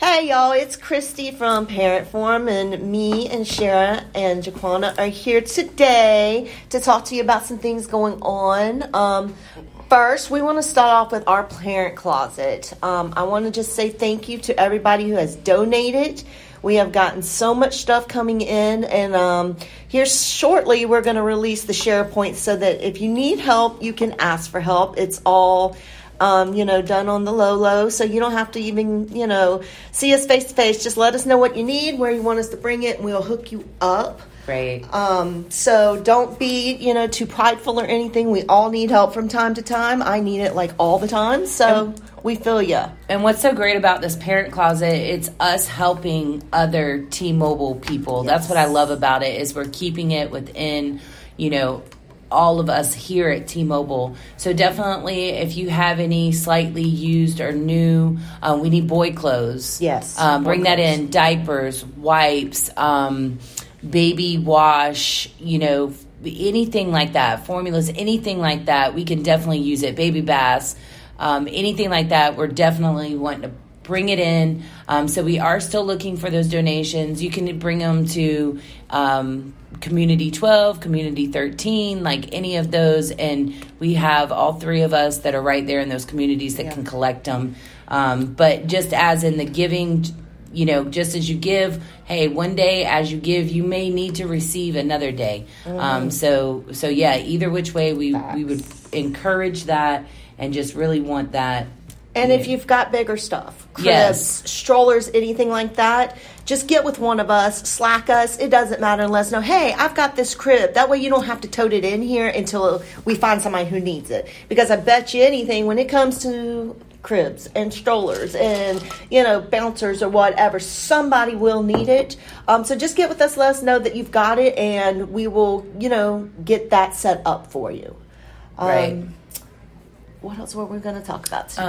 Hey y'all, it's Christy from Parent Forum, and me and Shara and Jaquana are here today to talk to you about some things going on. Um, first, we want to start off with our parent closet. Um, I want to just say thank you to everybody who has donated. We have gotten so much stuff coming in, and um, here shortly we're going to release the SharePoint so that if you need help, you can ask for help. It's all um, you know, done on the low low. So you don't have to even, you know, see us face to face. Just let us know what you need, where you want us to bring it, and we'll hook you up. Right. Um, so don't be, you know, too prideful or anything. We all need help from time to time. I need it like all the time. So we feel you. And what's so great about this parent closet, it's us helping other T-Mobile people. Yes. That's what I love about it is we're keeping it within, you know, all of us here at T-Mobile. So definitely, if you have any slightly used or new, um, we need boy clothes. Yes. um, bring Boy that in. Diapers, wipes, um, baby wash. You know, anything like that. Formulas, anything like that. We can definitely use it. Baby baths, um, anything like that. We're definitely wanting to bring it in. Um, so we are still looking for those donations. You can bring them to um, Community 12, Community 13, like any of those. And we have all three of us that are right there in those communities that Yeah. can collect them. Um, but just as in the giving, you know, just as you give, hey, one day as you give, you may need to receive another day. Um, so, so yeah, either which way, we we would encourage that and just really want that. And if you've got bigger stuff, cribs, Yes. strollers, anything like that, just get with one of us, slack us. It doesn't matter and let us know, hey, I've got this crib. That way you don't have to tote it in here until we find somebody who needs it. Because I bet you anything, when it comes to cribs and strollers and, you know, bouncers or whatever, somebody will need it. Um, so just get with us, let us know that you've got it, and we will, you know, get that set up for you. Um, Right. What else were we going to talk about today?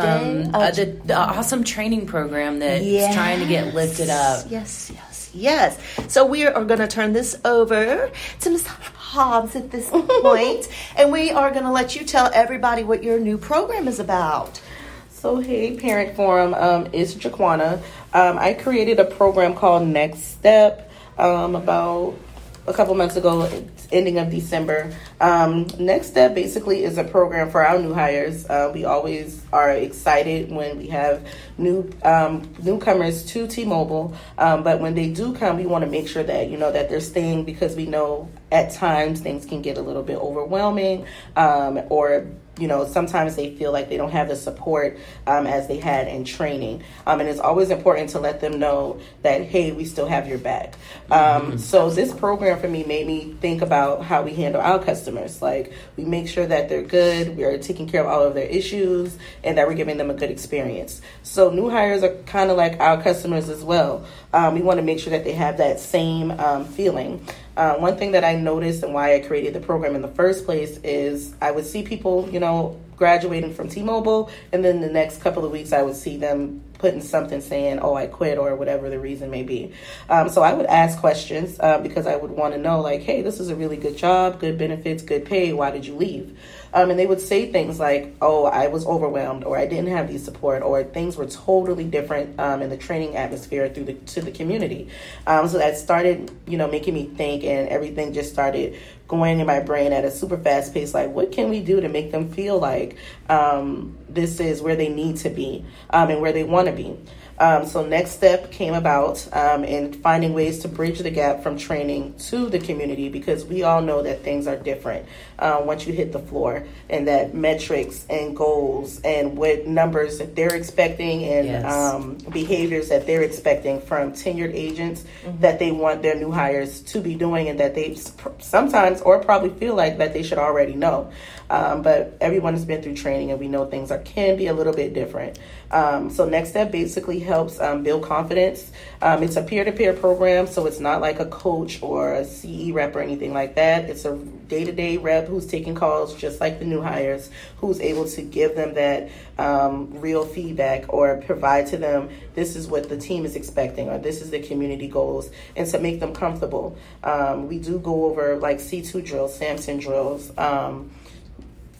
Um, uh, the, the awesome training program that's trying to get lifted up. Yes, yes, yes. So we are going to turn this over to Ms. Hobbs at this point, and we are going to let you tell everybody what your new program is about. So, hey, Parent Forum, um, it's Jaquana. Um, I created a program called Next Step um, about a couple months ago, it's ending of December. Um, Next Step basically is a program for our new hires. Uh, we always are excited when we have new um, newcomers to T-Mobile, um, but when they do come, we want to make sure that you know that they're staying because we know at times things can get a little bit overwhelming um, or you know, sometimes they feel like they don't have the support um, as they had in training. Um, and it's always important to let them know that, hey, we still have your back. Um, So, this program for me made me think about how we handle our customers. Like, we make sure that they're good, we are taking care of all of their issues, and that we're giving them a good experience. So, new hires are kind of like our customers as well. Um, we want to make sure that they have that same um, feeling. Uh, one thing that I noticed and why I created the program in the first place is I would see people, you know, graduating from T-Mobile, and then the next couple of weeks I would see them putting something saying, "Oh, I quit," or whatever the reason may be. Um, so I would ask questions uh, because I would want to know, like, "Hey, this is a really good job, good benefits, good pay. Why did you leave?" Um, and they would say things like, "Oh, I was overwhelmed," or "I didn't have the support," or things were totally different um, in the training atmosphere through the to the community. Um, so that started, you know, making me think, and everything just started going in my brain at a super fast pace. Like, what can we do to make them feel like um, this is where they need to be um, and where they want to be? Um, so next step came about um, in finding ways to bridge the gap from training to the community because we all know that things are different uh, once you hit the floor and that metrics and goals and what numbers that they're expecting and Yes. um, behaviors that they're expecting from tenured agents that they want their new hires to be doing and that they sometimes or probably feel like that they should already know. Um, but everyone has been through training and we know things are can be a little bit different. Um, so next step basically helps um, build confidence. Um, it's a peer-to-peer program, so it's not like a coach or a CE rep or anything like that. It's a day-to-day rep who's taking calls, just like the new hires, who's able to give them that um, real feedback or provide to them this is what the team is expecting or this is the community goals, and to make them comfortable. Um, we do go over like C2 drills, Samson drills. Um,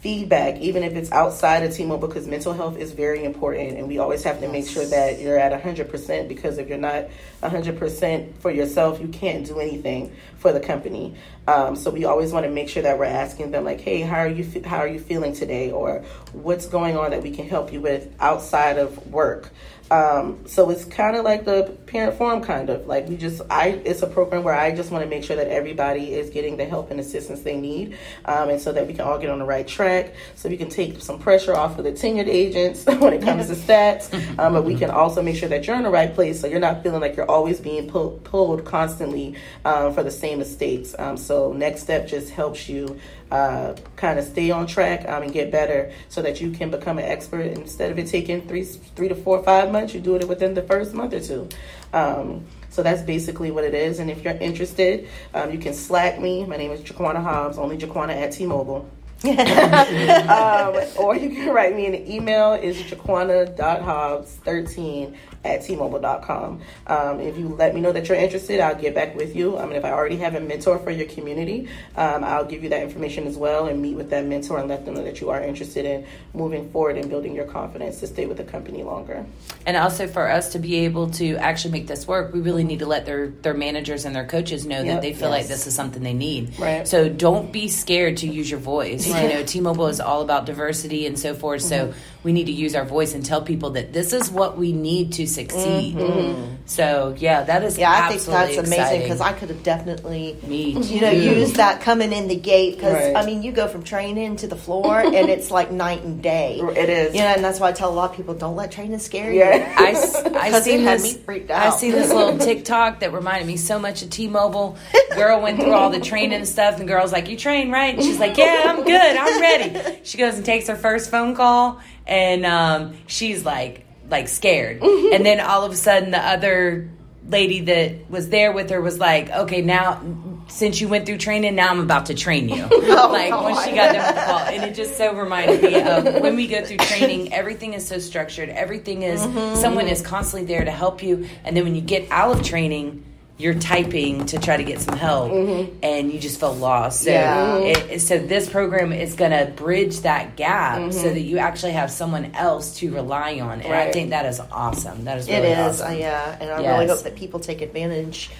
feedback, even if it's outside of T-Mobile, because mental health is very important, and we always have to make sure that you're at 100%. Because if you're not 100% for yourself, you can't do anything for the company. Um, so we always want to make sure that we're asking them, like, "Hey, how are you? How are you feeling today?" Or "What's going on that we can help you with outside of work?" Um, so it's kind of like the parent forum, kind of like we just I. It's a program where I just want to make sure that everybody is getting the help and assistance they need, um, and so that we can all get on the right track. So we can take some pressure off of the tenured agents when it comes to stats, um, but we can also make sure that you're in the right place, so you're not feeling like you're always being pull, pulled constantly um, for the same mistakes. Um, so next step just helps you uh, kind of stay on track um, and get better so that you can become an expert. Instead of it taking three three to four five months you do it within the first month or two. Um, so that's basically what it is. And if you're interested um, you can slack me. My name is jaquana hobbs only jaquana at t-mobile. Um, or you can write me an email. Is jaquana.hobbs13 at tmobile.com. Um, if you let me know that you're interested, I'll get back with you. I mean, if I already have a mentor for your community, um, I'll give you that information as well and meet with that mentor and let them know that you are interested in moving forward and building your confidence to stay with the company longer. And also for us to be able to actually make this work, we really need to let their, their managers and their coaches know yep. that they feel yes. like this is something they need. Right. So don't be scared to use your voice. Right. You know, T-Mobile is all about diversity and so forth. Mm-hmm. So we need to use our voice and tell people that this is what we need to succeed. Mm-hmm. So yeah, that is yeah. I think that's amazing because I could have definitely you know used that coming in the gate because right. I mean you go from training to the floor and it's like night and day. It is. Yeah, and that's why I tell a lot of people don't let training scare you. Yeah. I I seen this. I see this little TikTok that reminded me so much of T-Mobile. Girl went through all the training and stuff, and the girl's like, "You train right?" And she's like, "Yeah, I'm good. I'm ready." She goes and takes her first phone call and um, she's like like scared. Mm-hmm. And then all of a sudden, the other lady that was there with her was like, "Okay, now since you went through training, now I'm about to train you." oh, like when she got done with the call, and it just so reminded me of when we go through training. Everything is so structured. Everything is mm-hmm. someone is constantly there to help you, and then when you get out of training you're typing to try to get some help mm-hmm. and you just feel lost. So, yeah. it, so this program is going to bridge that gap mm-hmm. so that you actually have someone else to rely on. And right. I think that is awesome. That is really It is, awesome. uh, yeah. And I yes. really hope that people take advantage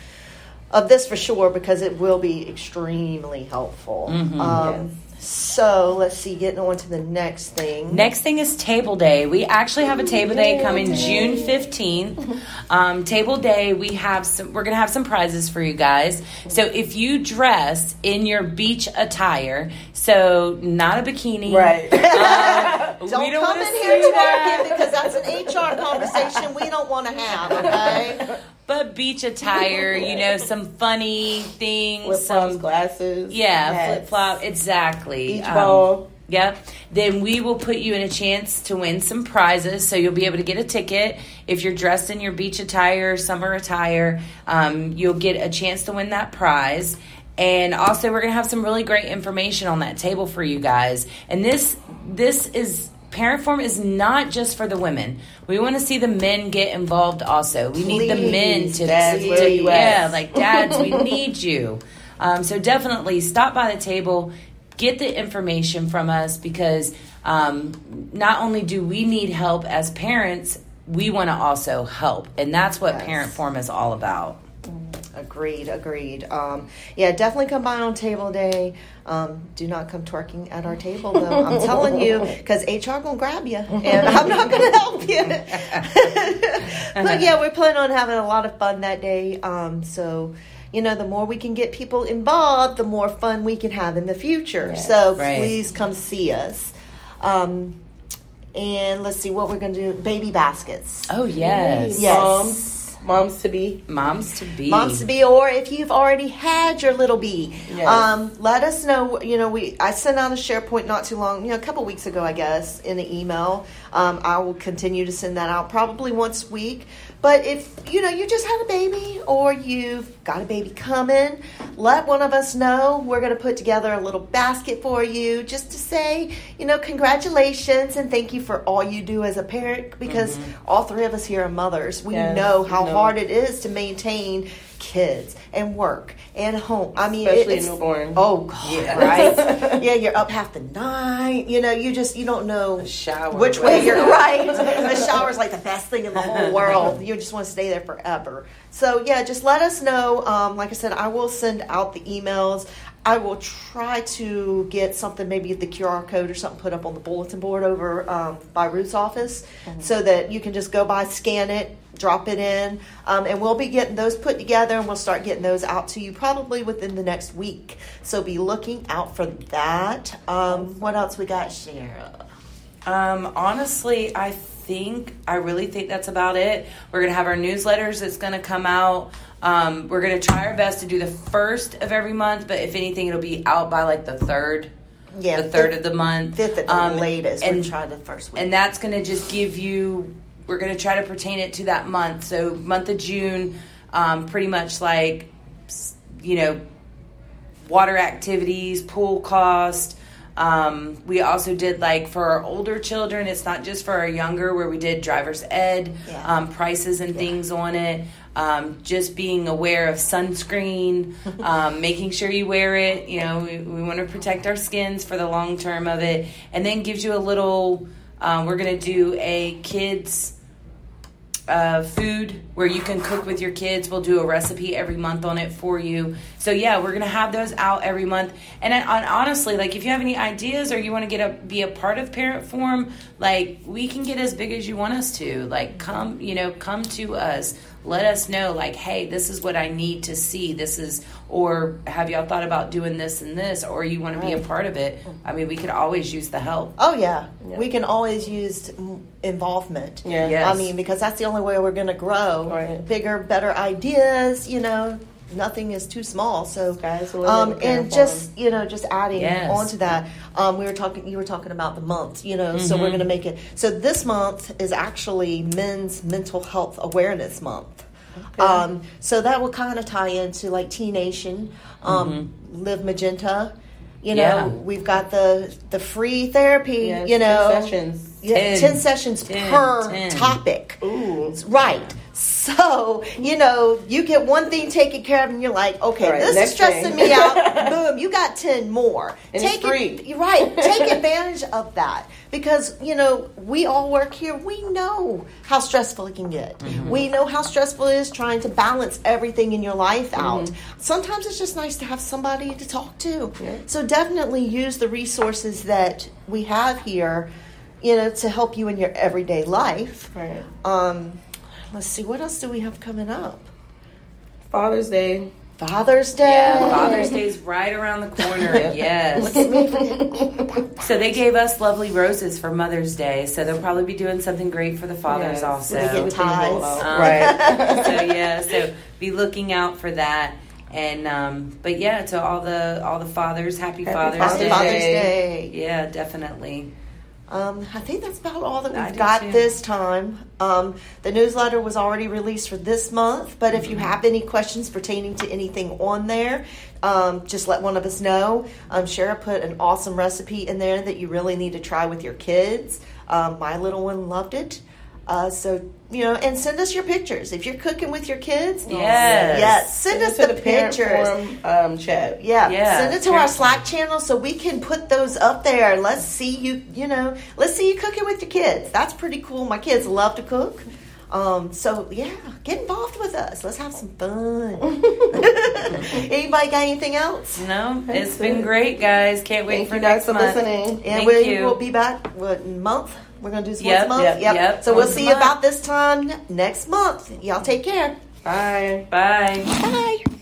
of this for sure because it will be extremely helpful. Mm-hmm. Um, yes. So let's see, getting on to the next thing. Next thing is Table Day. We actually have a Table Day coming June 15th. Um, table Day, we have some, we're going to have some prizes for you guys. So if you dress in your beach attire, so not a bikini. Right. Uh, don't, we don't come in here talking because that's an HR conversation we don't want to have, okay? but beach attire, you know, some funny things, flip some glasses, yeah, flip flop, exactly. Beach um, ball. Yep. Then we will put you in a chance to win some prizes. So you'll be able to get a ticket. If you're dressed in your beach attire, summer attire, um, you'll get a chance to win that prize. And also, we're going to have some really great information on that table for you guys. And this this is Parent Forum is not just for the women. We want to see the men get involved also. We Please, need the men to, dads, to, to yeah, like dads, we need you. Um, so definitely stop by the table, get the information from us because um, not only do we need help as parents, we want to also help, and that's what yes. Parent Forum is all about. Agreed, agreed. Um, yeah, definitely come by on table day. Um, do not come twerking at our table, though. I'm telling you, because HR gonna grab you, and I'm not gonna help you. but yeah, we're planning on having a lot of fun that day. Um, so you know, the more we can get people involved, the more fun we can have in the future. Yes, so right. please come see us. Um, and let's see what we're going to do. Baby baskets. Oh yes, yes. Moms to be. Moms to be. Moms to be, or if you've already had your little bee, yes. um, let us know. You know, we I sent out a SharePoint not too long, you know, a couple weeks ago, I guess, in the email. Um, I will continue to send that out probably once a week. But if you know you just had a baby or you've got a baby coming, let one of us know. We're going to put together a little basket for you just to say, you know, congratulations and thank you for all you do as a parent because mm-hmm. all three of us here are mothers. We yes, know how know. hard it is to maintain kids and work and home. I mean, Especially a it's, newborn. Oh God, Yeah. right? yeah, you're up half the night. You know, you just you don't know shower, which way right? you're right. the shower's like the best thing in the whole world. You just want to stay there forever. So yeah, just let us know. Um, like I said, I will send out the emails. I will try to get something, maybe the QR code or something put up on the bulletin board over um, by Ruth's office so that you can just go by, scan it, drop it in, um, and we'll be getting those put together and we'll start getting those out to you probably within the next week. So be looking out for that. Um, what else we got, Shara? Um, honestly, I think I really think that's about it. We're gonna have our newsletters that's gonna come out. Um, we're gonna try our best to do the first of every month, but if anything, it'll be out by like the third. Yeah, the third fifth- of the month, Fifth at the Um, latest. and try the first week. and that's going to just give you we're going to try to pertain it to that month so month of june um, pretty much like you know water activities pool cost um, we also did like for our older children it's not just for our younger where we did driver's ed Yeah. um, prices and things on it. Um, just being aware of sunscreen um, making sure you wear it you know we, we want to protect our skins for the long term of it. And then gives you a little um, we're going to do a kids uh, food where you can cook with your kids. We'll do a recipe every month on it for you. So yeah, we're gonna have those out every month. And, I, and honestly, like if you have any ideas or you want to get a be a part of Parent Forum, like we can get as big as you want us to. Like come, you know, come to us. Let us know, like, hey, this is what I need to see. This is, or have y'all thought about doing this and this, or you want to be a part of it? I mean, we could always use the help. Oh yeah. we can always use involvement. Yeah. Yes. I mean, because that's the only way we're going to grow. Right. Bigger, better ideas. You know, nothing is too small. So, Sky's the limit um, and just you know, just adding Yes. on to that, um, we were talking. You were talking about the month. You know, so Mm-hmm. we're going to make it. So this month is actually Men's Mental Health Awareness Month. Um, so that will kind of tie into like T Nation, um, Live Magenta. You know, Mm-hmm. Yeah. we've got the the free therapy. Yeah, you know, sessions. Yeah, Ten. 10 sessions Ten. per Ten. topic. Ooh. Right. So, you know, you get one thing taken care of and you're like, okay, All right, this is stressing thing. me out. Boom, you got 10 more. And it's Take free. It, you're right. Take advantage of that. Because, you know, we all work here. We know how stressful it can get. Mm-hmm. We know how stressful it is trying to balance everything in your life out. Mm-hmm. Sometimes it's just nice to have somebody to talk to. So definitely use the resources that we have here, you know, to help you in your everyday life. Right. Um, let's see, what else do we have coming up? Father's Day. Father's Day. Yeah, Father's Day's right around the corner. yes. So they gave us lovely roses for Mother's Day. So they'll probably be doing something great for the fathers Yes. also. We get ties. Um, right. so yeah, so be looking out for that. And um, but yeah, to all the all the fathers, happy, Happy Father's, Father's Day. Father's Day. Day. Yeah, definitely. Um, I think that's about all that we've got too. this time. Um, the newsletter was already released for this month, but if you Mm-hmm. have any questions pertaining to anything on there, um, just let one of us know. Um, Shara put an awesome recipe in there that you really need to try with your kids. Um, my little one loved it. Uh, so you know, and send us your pictures if you're cooking with your kids. Yes. yes, send, us it to the, Parent pictures. Forum, um, chat. Yeah, Yeah, send it to our parent- Slack channel so we can put those up there. Let's see you, you know, let's see you cooking with your kids. That's pretty cool. My kids love to cook. Um, so yeah, get involved with us. Let's have some fun. Anybody got anything else? No, it's That's been great, guys. Can't wait Thank for you guys next for month. listening. And Thank we you. will be back what month? We're gonna do this Yep, once a month. yep, yep, So we'll see you about this time next month. Y'all take care. Bye. Bye. Bye.